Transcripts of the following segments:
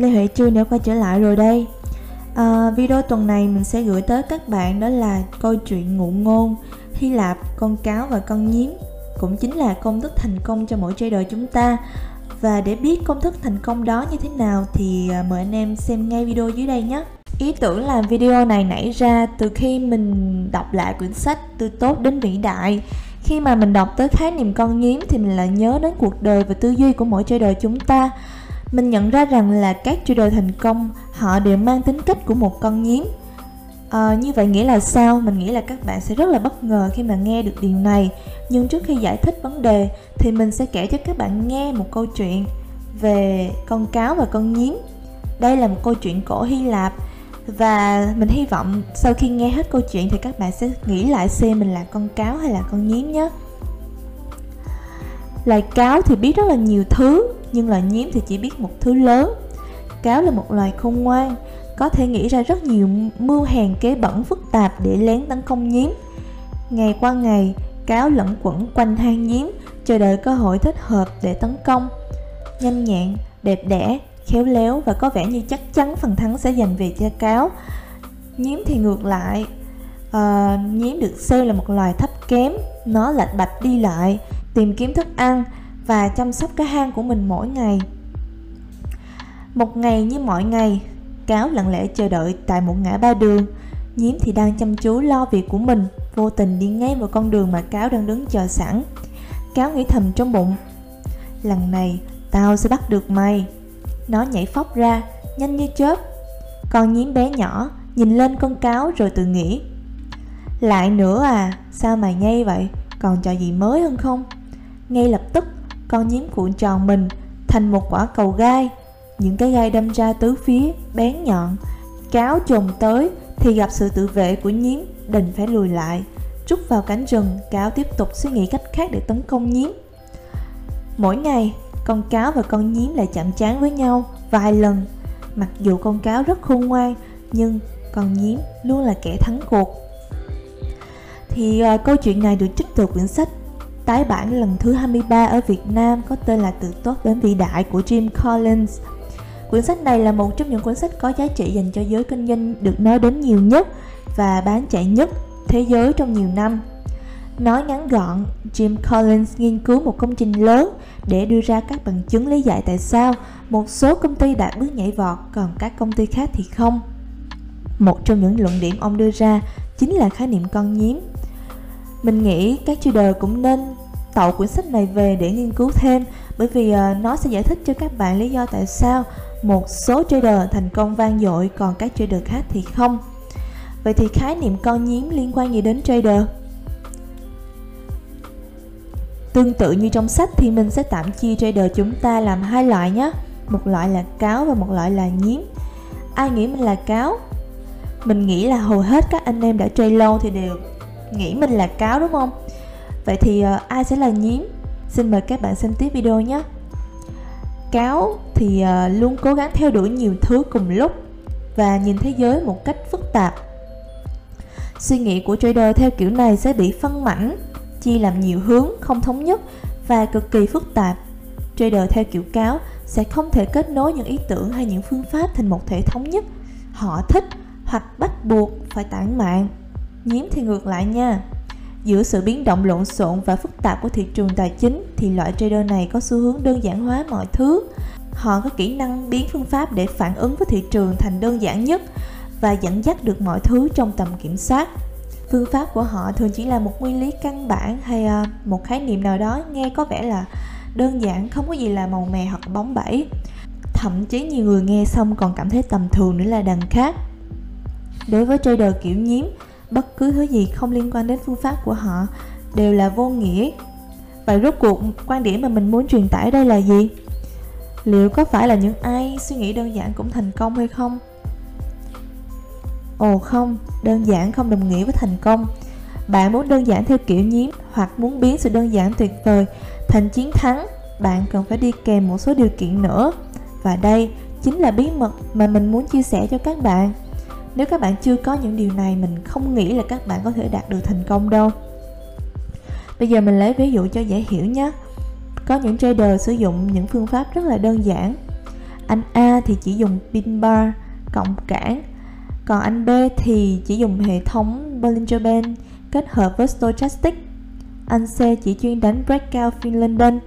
Lê Huệ Trương đã quay trở lại rồi đây. À, Video tuần này mình sẽ gửi tới các bạn đó là câu chuyện ngụ ngôn Hy Lạp, con cáo và con nhím Cũng chính là công thức thành công cho mỗi trader chúng ta. Và để biết công thức thành công đó như thế nào thì à, mời anh em xem ngay video dưới đây nhé. Ý tưởng làm video này nảy ra từ khi mình đọc lại quyển sách Từ tốt đến vĩ đại. Khi mà mình đọc tới khái niệm con nhím thì mình lại nhớ đến cuộc đời và tư duy của mỗi trader chúng ta mình nhận ra rằng là các trader thành công họ đều mang tính cách của một con nhím. À, như vậy nghĩa là sao? Mình nghĩ là các bạn sẽ rất là bất ngờ khi mà nghe được điều này. Nhưng trước khi giải thích vấn đề thì mình sẽ kể cho các bạn nghe một câu chuyện về con cáo và con nhím. Đây là một câu chuyện cổ hy lạp. Và mình hy vọng sau khi nghe hết câu chuyện thì các bạn sẽ nghĩ lại xem mình là con cáo hay là con nhím nhé. Loài cáo thì biết rất là nhiều thứ nhưng loài nhím thì chỉ biết một thứ lớn. Cáo là một loài khôn ngoan có thể nghĩ ra rất nhiều mưu hèn kế bẩn phức tạp để lén tấn công nhím. Ngày qua ngày cáo lẫn quẩn quanh hang nhím chờ đợi cơ hội thích hợp để tấn công. Nhanh nhẹn đẹp đẽ khéo léo và có vẻ như chắc chắn phần thắng sẽ dành về cho cáo. Nhím thì ngược lại à, nhím được xem là một loài thấp kém. Nó lạch bạch đi lại tìm kiếm thức ăn và chăm sóc cái hang của mình mỗi ngày. Một ngày như mọi ngày, cáo lặng lẽ chờ đợi tại một ngã ba đường nhím thì đang chăm chú lo việc của mình, vô tình đi ngay vào con đường mà cáo đang đứng chờ sẵn. Cáo nghĩ thầm trong bụng, lần này tao sẽ bắt được mày. Nó nhảy phóc ra, nhanh như chớp. Con nhím bé nhỏ nhìn lên con cáo rồi tự nghĩ, lại nữa à sao mày nhây vậy? Còn trò gì mới hơn không? Ngay lập tức con nhím cuộn tròn mình thành một quả cầu gai. Những cái gai đâm ra tứ phía bén nhọn cáo chồm tới thì gặp sự tự vệ của nhím đành phải lùi lại rút vào cánh rừng cáo tiếp tục suy nghĩ cách khác để tấn công nhím. Mỗi ngày con cáo và con nhím lại chạm trán với nhau vài lần. Mặc dù con cáo rất khôn ngoan nhưng con nhím luôn là kẻ thắng cuộc. Thì uh, câu chuyện này được trích từ quyển sách tái bản lần thứ 23 ở Việt Nam có tên là Từ tốt đến vĩ đại của Jim Collins. Quyển sách này là một trong những cuốn sách có giá trị dành cho giới kinh doanh được nói đến nhiều nhất và bán chạy nhất thế giới trong nhiều năm. Nói ngắn gọn, Jim Collins nghiên cứu một công trình lớn để đưa ra các bằng chứng lý giải tại sao một số công ty đã bước nhảy vọt còn các công ty khác thì không. Một trong những luận điểm ông đưa ra chính là khái niệm con nhím mình nghĩ các trader cũng nên tậu quyển sách này về để nghiên cứu thêm, bởi vì ờ, nó sẽ giải thích cho các bạn lý do tại sao một số trader thành công vang dội, còn các trader khác thì không. Vậy thì khái niệm con nhím liên quan gì đến trader tương tự như trong sách thì mình sẽ tạm chia trader chúng ta làm hai loại nhé. Một loại là cáo và một loại là nhím. Ai nghĩ mình là cáo? Mình nghĩ là hầu hết các anh em đã trade lâu thì đều nghĩ mình là cáo đúng không? Vậy thì uh, ai sẽ là nhím? Xin mời các bạn xem tiếp video nhé. Cáo thì uh, luôn cố gắng theo đuổi nhiều thứ cùng lúc và nhìn thế giới một cách phức tạp. Suy nghĩ của trader theo kiểu này sẽ bị phân mảnh chia làm nhiều hướng không thống nhất và cực kỳ phức tạp. Trader theo kiểu cáo sẽ không thể kết nối những ý tưởng hay những phương pháp thành một thể thống nhất. Họ thích hoặc bắt buộc phải tản mạn nhiếm thì ngược lại nha. Giữa sự biến động lộn xộn và phức tạp của thị trường tài chính thì loại trader này có xu hướng đơn giản hóa mọi thứ. Họ có kỹ năng biến phương pháp để phản ứng với thị trường thành đơn giản nhất và dẫn dắt được mọi thứ trong tầm kiểm soát. Phương pháp của họ thường chỉ là một nguyên lý căn bản hay à, một khái niệm nào đó nghe có vẻ là đơn giản, không có gì là màu mè hoặc bóng bẩy. Thậm chí nhiều người nghe xong còn cảm thấy tầm thường nữa là đằng khác. Đối với trader kiểu nhiếm bất cứ thứ gì không liên quan đến phương pháp của họ đều là vô nghĩa. Vậy rốt cuộc, quan điểm mà mình muốn truyền tải đây là gì? Liệu có phải là những ai suy nghĩ đơn giản cũng thành công hay không? Ồ, không, đơn giản không đồng nghĩa với thành công. Bạn muốn đơn giản theo kiểu nhiếm hoặc muốn biến sự đơn giản tuyệt vời thành chiến thắng, bạn cần phải đi kèm một số điều kiện nữa. Và đây chính là bí mật mà mình muốn chia sẻ cho các bạn nếu các bạn chưa có những điều này mình không nghĩ là các bạn có thể đạt được thành công đâu. Bây giờ mình lấy ví dụ cho dễ hiểu nhé. Có những trader sử dụng những phương pháp rất là đơn giản. Anh A thì chỉ dùng pin bar cộng cản, còn anh B thì chỉ dùng hệ thống Bollinger Band kết hợp với Stochastic. Anh C chỉ chuyên đánh breakout Finland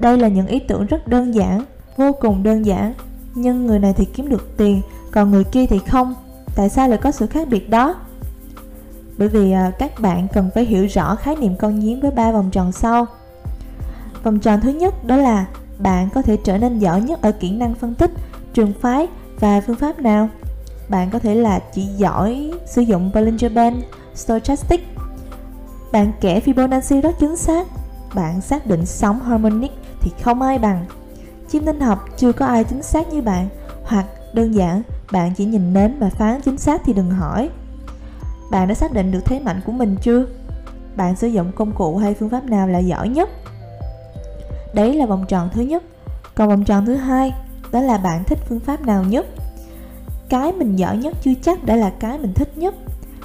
Đây là những ý tưởng rất đơn giản, vô cùng đơn giản, nhưng người này thì kiếm được tiền, còn người kia thì không. Tại sao lại có sự khác biệt đó? Bởi vì à, các bạn cần phải hiểu rõ khái niệm con nhím với ba vòng tròn sau. Vòng tròn thứ nhất đó là bạn có thể trở nên giỏi nhất ở kỹ năng phân tích, trường phái và phương pháp nào. Bạn có thể là chỉ giỏi sử dụng Bollinger Band, Stochastic. Bạn kể Fibonacci rất chính xác. Bạn xác định sóng harmonic thì không ai bằng. Chim tinh học chưa có ai chính xác như bạn. Hoặc đơn giản, bạn chỉ nhìn nến và phán chính xác thì đừng hỏi. Bạn đã xác định được thế mạnh của mình chưa? Bạn sử dụng công cụ hay phương pháp nào là giỏi nhất? Đấy là vòng tròn thứ nhất. Còn vòng tròn thứ hai, đó là bạn thích phương pháp nào nhất. Cái mình giỏi nhất chưa chắc đã là cái mình thích nhất.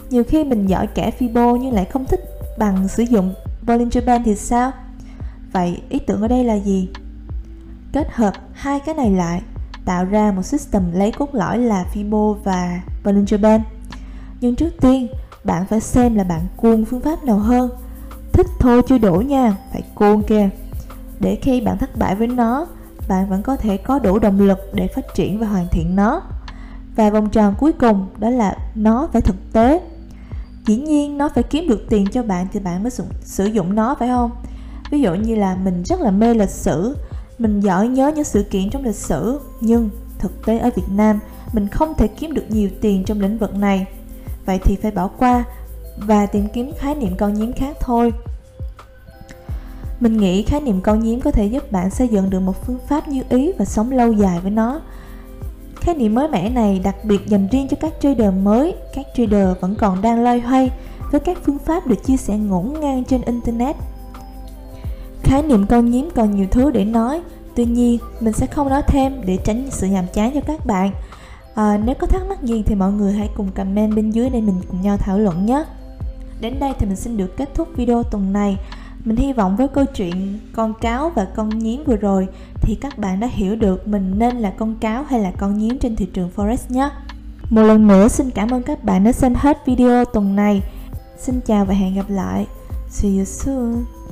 Nhiều khi mình giỏi kẻ Fibo nhưng lại không thích bằng sử dụng Bollinger Band thì sao? Vậy ý tưởng ở đây là gì? Kết hợp hai cái này lại tạo ra một system lấy cốt lõi là Fibo và Bollinger Band. Nhưng trước tiên, bạn phải xem là bạn cuồng phương pháp nào hơn. Thích thôi chưa đủ nha, phải cuồng kìa để khi bạn thất bại với nó bạn vẫn có thể có đủ động lực để phát triển và hoàn thiện nó và vòng tròn cuối cùng đó là nó phải thực tế dĩ nhiên nó phải kiếm được tiền cho bạn thì bạn mới sử dụng nó phải không ví dụ như là mình rất là mê lịch sử mình giỏi nhớ những sự kiện trong lịch sử nhưng thực tế ở việt nam mình không thể kiếm được nhiều tiền trong lĩnh vực này vậy thì phải bỏ qua và tìm kiếm khái niệm con nhím khác thôi mình nghĩ khái niệm con nhím có thể giúp bạn xây dựng được một phương pháp như ý và sống lâu dài với nó. Khái niệm mới mẻ này đặc biệt dành riêng cho các trader mới, các trader vẫn còn đang loay hoay với các phương pháp được chia sẻ ngổn ngang trên Internet. Khái niệm con nhím còn nhiều thứ để nói, tuy nhiên mình sẽ không nói thêm để tránh sự nhàm chán cho các bạn. À, nếu có thắc mắc gì thì mọi người hãy cùng comment bên dưới để mình cùng nhau thảo luận nhé. Đến đây thì mình xin được kết thúc video tuần này. Mình hy vọng với câu chuyện con cáo và con nhím vừa rồi thì các bạn đã hiểu được mình nên là con cáo hay là con nhím trên thị trường Forex nhé. Một lần nữa xin cảm ơn các bạn đã xem hết video tuần này. Xin chào và hẹn gặp lại. See you soon.